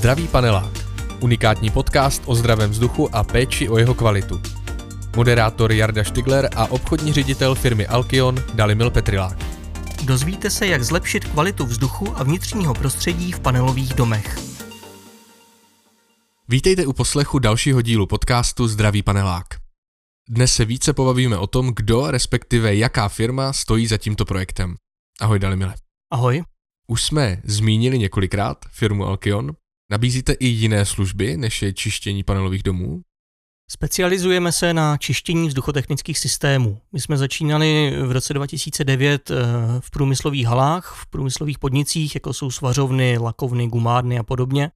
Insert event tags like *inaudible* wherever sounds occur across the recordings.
Zdravý panelák. Unikátní podcast o zdravém vzduchu a péči o jeho kvalitu. Moderátor Jarda Štigler a obchodní ředitel firmy Alkion Dalimil Petrilák. Dozvíte se, jak zlepšit kvalitu vzduchu a vnitřního prostředí v panelových domech. Vítejte u poslechu dalšího dílu podcastu Zdravý panelák. Dnes se více pobavíme o tom, kdo, respektive jaká firma stojí za tímto projektem. Ahoj Dalimile. Ahoj. Už jsme zmínili několikrát firmu Alkion. Nabízíte i jiné služby, než je čištění panelových domů? Specializujeme se na čištění vzduchotechnických systémů. My jsme začínali v roce 2009 eh, v průmyslových halách, v průmyslových podnicích, jako jsou svařovny, lakovny, gumárny a podobně.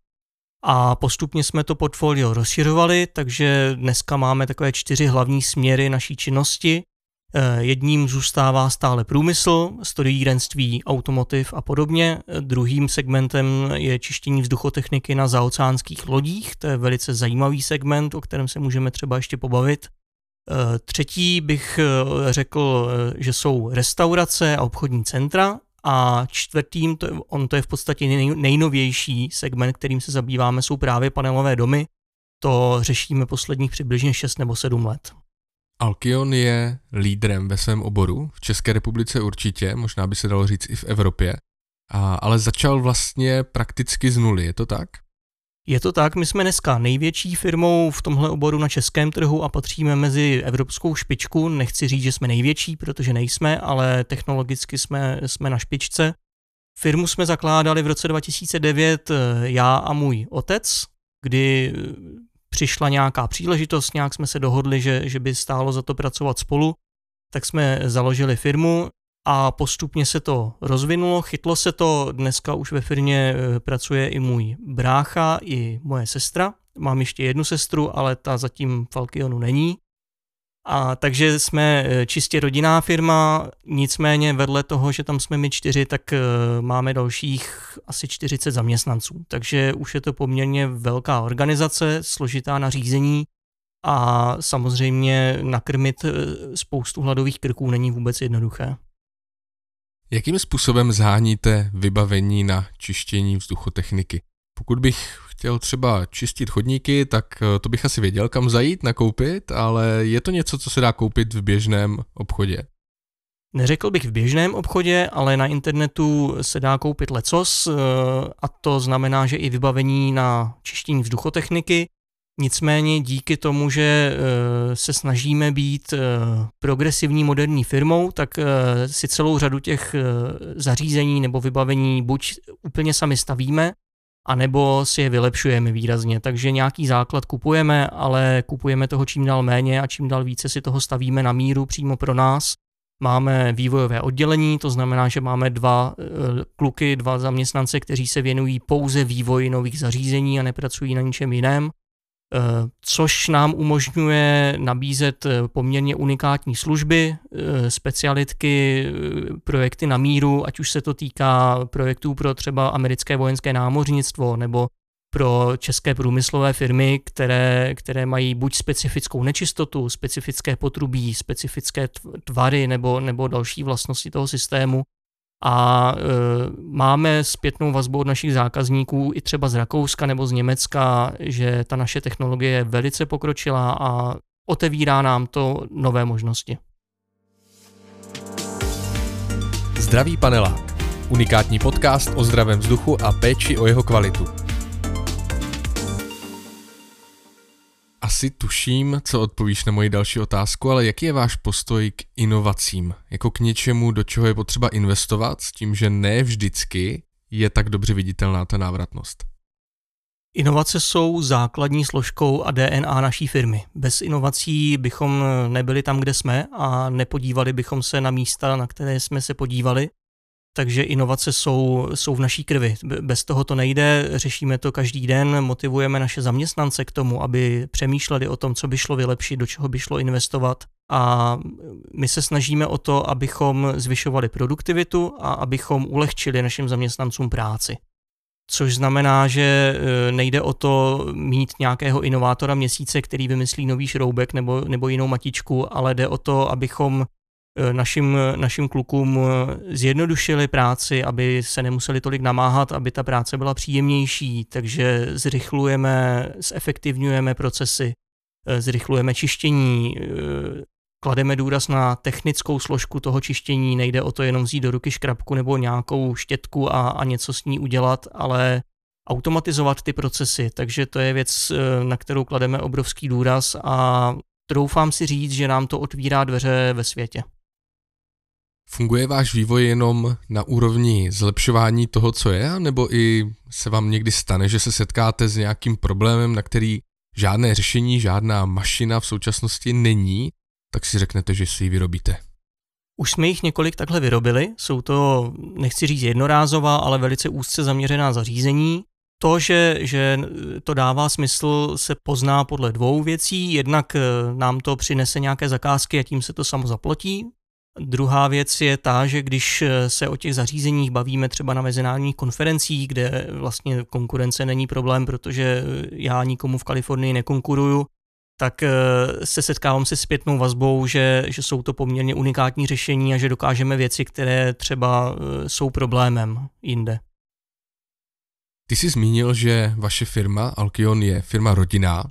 A postupně jsme to portfolio rozšiřovali, takže dneska máme takové čtyři hlavní směry naší činnosti. Eh, jedním zůstává stále průmysl, strojírenství, automotiv a podobně. Druhým segmentem je čištění vzduchotechniky na zaoceánských lodích. To je velice zajímavý segment, o kterém se můžeme třeba ještě pobavit. Eh, třetí bych eh, řekl, že jsou restaurace a obchodní centra. A čtvrtým, to, on to je v podstatě nejnovější segment, kterým se zabýváme, jsou právě panelové domy. To řešíme posledních přibližně 6 nebo 7 let. Alkion je lídrem ve svém oboru, v České republice určitě, možná by se dalo říct i v Evropě, a, ale začal vlastně prakticky z nuly, je to tak? Je to tak, my jsme dneska největší firmou v tomhle oboru na českém trhu a patříme mezi evropskou špičku. Nechci říct, že jsme největší, protože nejsme, ale technologicky jsme, jsme na špičce. Firmu jsme zakládali v roce 2009 eh, já a můj otec, kdy přišla nějaká příležitost, nějak jsme se dohodli, že, že by stálo za to pracovat spolu, tak jsme založili firmu a postupně se to rozvinulo, chytlo se to, dneska už ve firmě eh, pracuje i můj brácha, i moje sestra. Mám ještě jednu sestru, ale ta zatím v Alkionu není. A takže jsme eh, čistě rodinná firma, nicméně vedle toho, že tam jsme my čtyři, tak eh, máme dalších asi 40 zaměstnanců. Takže už je to poměrně velká organizace, složitá na řízení a samozřejmě nakrmit eh, spoustu hladových krků není vůbec jednoduché. Jakým způsobem zháníte vybavení na čištění vzduchotechniky? Pokud bych chtěl třeba čistit chodníky, tak eh, to bych asi věděl, kam zajít, nakoupit, ale je to něco, co se dá koupit v běžném obchodě? Neřekl bych v běžném obchodě, ale na internetu se dá koupit lecos eh, a to znamená, že i vybavení na čištění vzduchotechniky. Nicméně díky tomu, že eh, se snažíme být progresivní moderní firmou, tak si celou řadu těch zařízení nebo vybavení buď úplně sami stavíme, anebo si je vylepšujeme výrazně. Takže nějaký základ kupujeme, ale kupujeme toho čím dál méně a čím dál více si toho stavíme na míru přímo pro nás. Máme vývojové oddělení, to znamená, že máme dva eh, kluky, dva zaměstnance, kteří se věnují pouze vývoji nových zařízení a nepracují na ničem jiném. Eh, což nám umožňuje nabízet eh, poměrně unikátní služby, eh, specialitky, projekty na míru, ať už se to týká projektů pro třeba americké vojenské námořnictvo nebo pro české průmyslové firmy, které, které mají buď specifickou nečistotu, specifické potrubí, specifické tvary nebo, nebo další vlastnosti toho systému, a e, máme zpětnou vazbu od našich zákazníků i třeba z Rakouska nebo z Německa, že ta naše technologie je velice pokročilá a otevírá nám to nové možnosti. Zdravý panelák. Unikátní podcast o zdravém vzduchu a péči o jeho kvalitu. Asi tuším, co odpovíš na moji další otázku, ale jaký je váš postoj k inovacím? Jako k něčemu, do čeho je potřeba investovat, s tím, že ne vždycky je tak dobře viditelná ta návratnost? Inovace jsou základní složkou a DNA naší firmy. Bez inovací bychom nebyli tam, kde jsme a nepodívali bychom se na místa, na které jsme se podívali takže inovace jsou, jsou v naší krvi. Bez toho to nejde, řešíme to každý den, motivujeme naše zaměstnance k tomu, aby přemýšleli o tom, co by šlo vylepšit, do čeho by šlo investovat. A my se snažíme o to, abychom zvyšovali produktivitu a abychom ulehčili našim zaměstnancům práci. Což znamená, že e, nejde o to mít nějakého inovátora měsíce, který vymyslí nový šroubek nebo, nebo jinou matičku, ale jde o to, abychom našim, našim klukům zjednodušili práci, aby se nemuseli tolik namáhat, aby ta práce byla příjemnější, takže zrychlujeme, zefektivňujeme procesy, zrychlujeme čištění, klademe důraz na technickou složku toho čištění, nejde o to jenom vzít do ruky škrabku nebo nějakou štětku a, a něco s ní udělat, ale automatizovat ty procesy, takže to je věc, eh, na kterou klademe obrovský důraz a troufám si říct, že nám to otvírá dveře ve světě. Funguje váš vývoj jenom na úrovni zlepšování toho, co je, nebo i se vám někdy stane, že se setkáte s nějakým problémem, na který žádné řešení, žádná mašina v současnosti není tak si řeknete, že si ji vyrobíte. Už jsme jich několik takhle vyrobili, jsou to, nechci říct jednorázová, ale velice úzce zaměřená zařízení. To, že, že to dává smysl, se pozná podle dvou věcí. Jednak eh, nám to přinese nějaké zakázky a tím se to samo zaplotí. Druhá věc je ta, že když eh, se o těch zařízeních bavíme třeba na mezinárodních konferencích, kde vlastně konkurence není problém, protože já nikomu v Kalifornii nekonkuruju, tak eh, se setkávám se zpětnou vazbou, že, že jsou to poměrně unikátní řešení a že dokážeme věci, které třeba eh, jsou problémem jinde. Ty jsi zmínil, že vaše firma Alkion je firma rodinná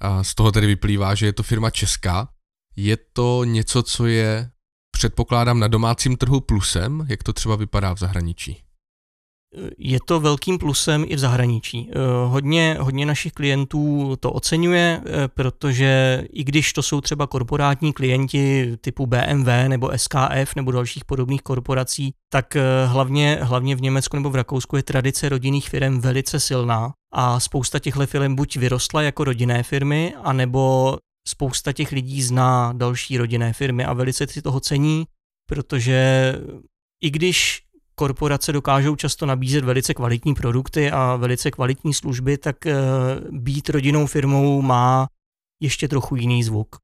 a z toho tedy vyplývá, že je to firma česká. Je to něco, co je, předpokládám, na domácím trhu plusem, jak to třeba vypadá v zahraničí? je to velkým plusem i v zahraničí. Eh, hodně, hodně našich klientů to oceňuje, eh, protože i když to jsou třeba korporátní klienti typu BMW nebo SKF nebo dalších podobných korporací, tak eh, hlavně, hlavně v Německu nebo v Rakousku je tradice rodinných firm velice silná a spousta těchto firm buď vyrostla jako rodinné firmy, anebo spousta těch lidí zná další rodinné firmy a velice si toho cení, protože i když korporace dokážou často nabízet velice kvalitní produkty a velice kvalitní služby, tak eh, být rodinnou firmou má ještě trochu jiný zvuk.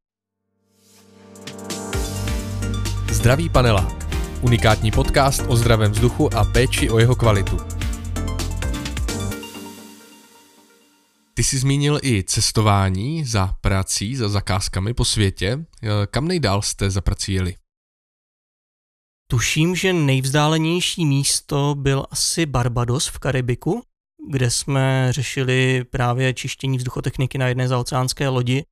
Zdravý panelák. Unikátní podcast o zdravém vzduchu a péči o jeho kvalitu. Ty jsi zmínil i cestování za prací, za zakázkami po světě. Eh, kam nejdál jste za prací jeli? Tuším, že nejvzdálenější místo byl asi Barbados v Karibiku, kde jsme řešili právě čištění vzduchotechniky na jedné zaoceánské lodi,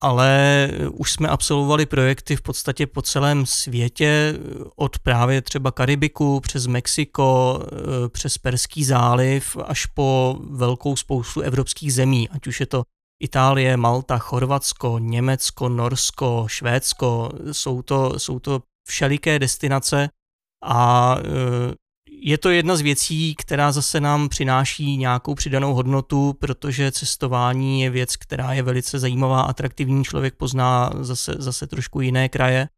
ale už jsme absolvovali projekty v podstatě po celém světě, od právě třeba Karibiku přes Mexiko, eh, přes Perský záliv až po velkou spoustu evropských zemí, ať už je to Itálie, Malta, Chorvatsko, Německo, Norsko, Švédsko, jsou to, jsou to všeliké destinace a e, je to jedna z věcí, která zase nám přináší nějakou přidanou hodnotu, protože cestování je věc, která je velice zajímavá, atraktivní, člověk pozná zase, zase trošku jiné kraje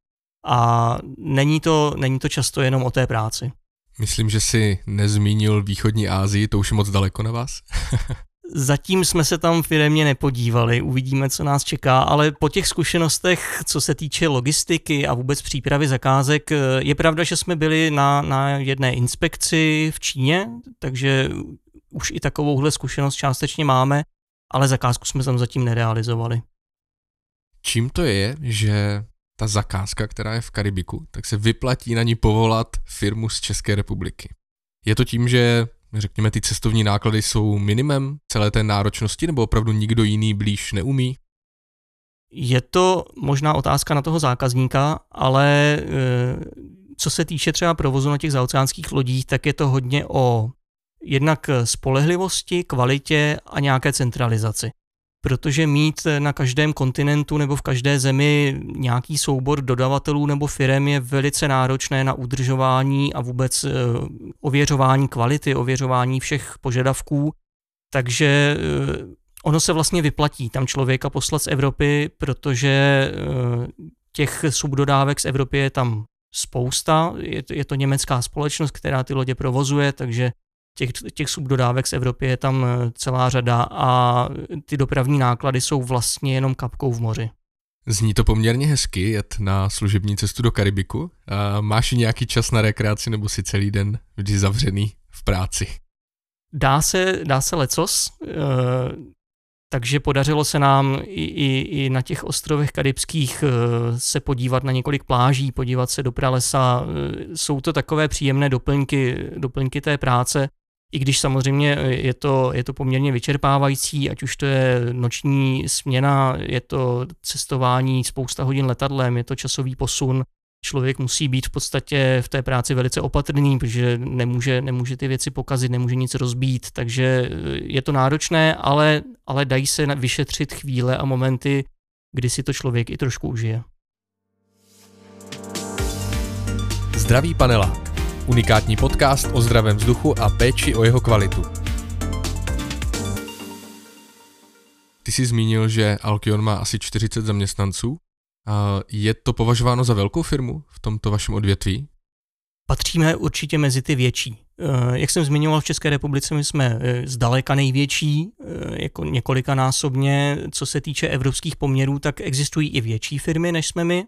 a není to, není to často jenom o té práci. Myslím, že si nezmínil východní Asii, to už je moc daleko na vás. *laughs* Zatím jsme se tam firmě nepodívali, uvidíme, co nás čeká, ale po těch zkušenostech, co se týče logistiky a vůbec přípravy zakázek, je pravda, že jsme byli na, na jedné inspekci v Číně, takže už i takovouhle zkušenost částečně máme, ale zakázku jsme tam zatím nerealizovali. Čím to je, že ta zakázka, která je v Karibiku, tak se vyplatí na ní povolat firmu z České republiky? Je to tím, že řekněme, ty cestovní náklady jsou minimem celé té náročnosti, nebo opravdu nikdo jiný blíž neumí? Je to možná otázka na toho zákazníka, ale e, co se týče třeba provozu na těch zaoceánských lodích, tak je to hodně o jednak spolehlivosti, kvalitě a nějaké centralizaci protože mít na každém kontinentu nebo v každé zemi nějaký soubor dodavatelů nebo firm je velice náročné na udržování a vůbec eh, ověřování kvality, ověřování všech požadavků. Takže eh, ono se vlastně vyplatí tam člověka poslat z Evropy, protože eh, těch subdodávek z Evropy je tam spousta. Je to německá společnost, která ty lodě provozuje, takže těch, těch subdodávek z Evropy je tam eh, celá řada a ty dopravní náklady jsou vlastně jenom kapkou v moři. Zní to poměrně hezky, jet na služební cestu do Karibiku. A máš nějaký čas na rekreaci nebo si celý den vždy zavřený v práci? Dá se, dá se lecos. Eh, Takže podařilo se nám i, i, i na těch ostrovech karibských se podívat na několik pláží, podívat se do pralesa. Jsou to takové příjemné doplňky, doplňky té práce, i když samozřejmě je to, je to poměrně vyčerpávající, ať už to je noční směna, je to cestování spousta hodin letadlem, je to časový posun, člověk musí být v podstatě v té práci velice opatrný, protože nemůže, nemůže ty věci pokazit, nemůže nic rozbít, takže je to náročné, ale, ale dají se vyšetřit chvíle a momenty, kdy si to člověk i trošku užije. Zdravý panelák Unikátní podcast o zdravém vzduchu a péči o jeho kvalitu. Ty jsi zmínil, že Alkion má asi 40 zaměstnanců. Je to považováno za velkou firmu v tomto vašem odvětví? Patříme určitě mezi ty větší. Eh, jak jsem zmiňoval, v České republice my jsme eh, zdaleka největší, eh, jako několikanásobně. Co se týče evropských poměrů, tak existují i větší firmy, než jsme my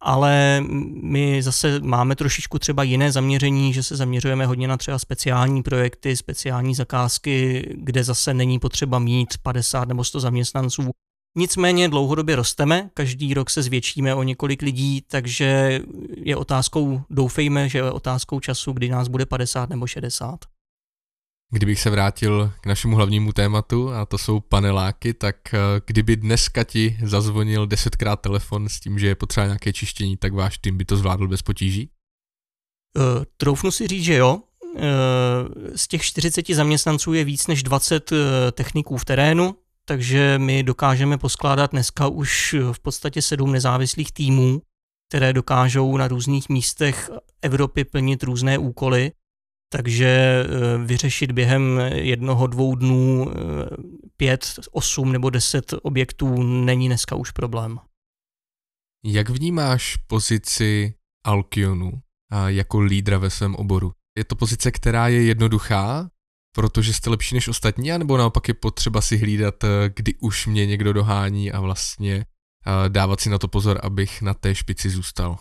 ale my zase máme trošičku třeba jiné zaměření, že se zaměřujeme hodně na třeba speciální projekty, speciální zakázky, kde zase není potřeba mít 50 nebo 100 zaměstnanců. Nicméně dlouhodobě rosteme, každý rok se zvětšíme o několik lidí, takže je otázkou, doufejme, že je otázkou času, kdy nás bude 50 nebo 60. Kdybych se vrátil k našemu hlavnímu tématu, a to jsou paneláky, tak eh, kdyby dneska ti zazvonil desetkrát telefon s tím, že je potřeba nějaké čištění, tak váš tým by to zvládl bez potíží? Uh, troufnu si říct, že jo. Uh, z těch 40 zaměstnanců je víc než 20 uh, techniků v terénu, takže my dokážeme poskládat dneska už v podstatě sedm nezávislých týmů, které dokážou na různých místech Evropy plnit různé úkoly takže eh, vyřešit během jednoho, dvou dnů eh, pět, osm nebo deset objektů není dneska už problém. Jak vnímáš pozici Alkionu jako lídra ve svém oboru? Je to pozice, která je jednoduchá, protože jste lepší než ostatní, anebo naopak je potřeba si hlídat, eh, kdy už mě někdo dohání a vlastně dávat si na to pozor, abych na té špici zůstal?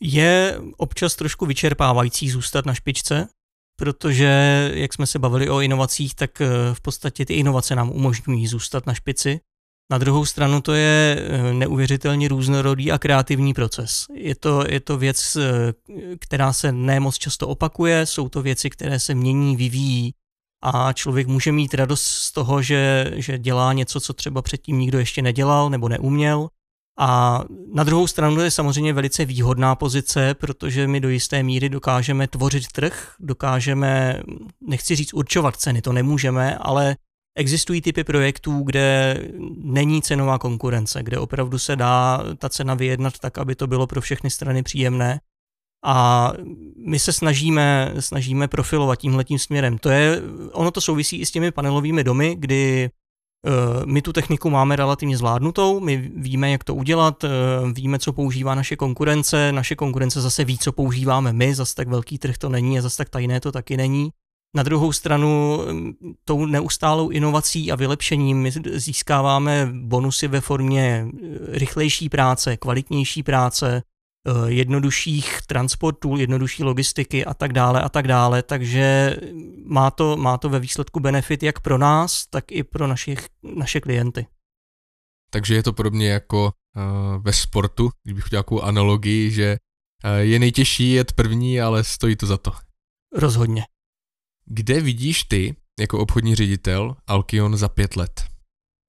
Je občas trošku vyčerpávající zůstat na špičce, protože, jak jsme se bavili o inovacích, tak eh, v podstatě ty inovace nám umožňují zůstat na špici. Na druhou stranu to je eh, neuvěřitelně různorodý a kreativní proces. Je to, je to věc, eh, která se nemoc často opakuje, jsou to věci, které se mění, vyvíjí a člověk může mít radost z toho, že, že dělá něco, co třeba předtím nikdo ještě nedělal nebo neuměl a na druhou stranu je samozřejmě velice výhodná pozice, protože my do jisté míry dokážeme tvořit trh, dokážeme, nechci říct určovat ceny, to nemůžeme, ale existují typy projektů, kde není cenová konkurence, kde opravdu se dá ta cena vyjednat tak, aby to bylo pro všechny strany příjemné. A my se snažíme, snažíme profilovat tímhletím směrem. To je, ono to souvisí i s těmi panelovými domy, kdy my tu techniku máme relativně zvládnutou, my víme, jak to udělat, eh, víme, co používá naše konkurence, naše konkurence zase ví, co používáme my, zase tak velký trh to není a zase tak tajné to taky není. Na druhou stranu, mm, tou neustálou inovací a vylepšením my získáváme bonusy ve formě eh, rychlejší práce, kvalitnější práce, Eh, jednodušších transportů, jednodušší logistiky a tak dále a tak dále, takže má to, má to ve výsledku benefit jak pro nás, tak i pro našich, naše klienty. Takže je to podobně jako uh, ve sportu, kdybych udělal nějakou analogii, že uh, je nejtěžší jet první, ale stojí to za to. Rozhodně. Kde vidíš ty, jako obchodní ředitel, Alkion za pět let?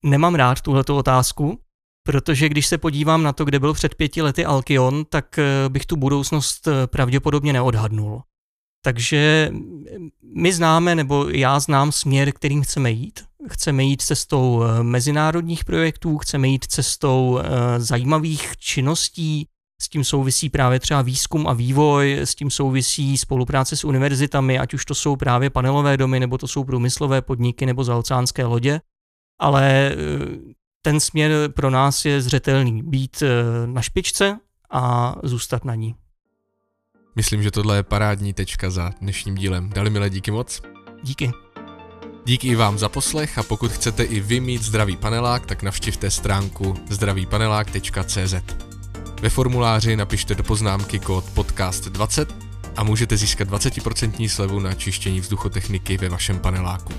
Nemám rád tuhleto otázku, protože když se podívám na to, kde byl před pěti lety Alkion, tak eh, bych tu budoucnost eh, pravděpodobně neodhadnul. Takže mm, my známe, nebo já znám směr, kterým chceme jít. Chceme jít cestou eh, mezinárodních projektů, chceme jít cestou zajímavých činností, s tím souvisí právě třeba výzkum a vývoj, s tím souvisí spolupráce s univerzitami, ať už to jsou právě panelové domy, nebo to jsou průmyslové podniky, nebo zaoceánské lodě. Ale ten směr pro nás je zřetelný. Být eh, na špičce a zůstat na ní. Myslím, že tohle je parádní tečka za dnešním dílem. Dali milé díky moc. Díky. Díky i vám za poslech a pokud chcete i vy mít zdravý panelák, tak navštivte stránku zdravýpanelák.cz. Ve formuláři napište do poznámky kód podcast20 a můžete získat 20% slevu na čištění vzduchotechniky ve vašem paneláku.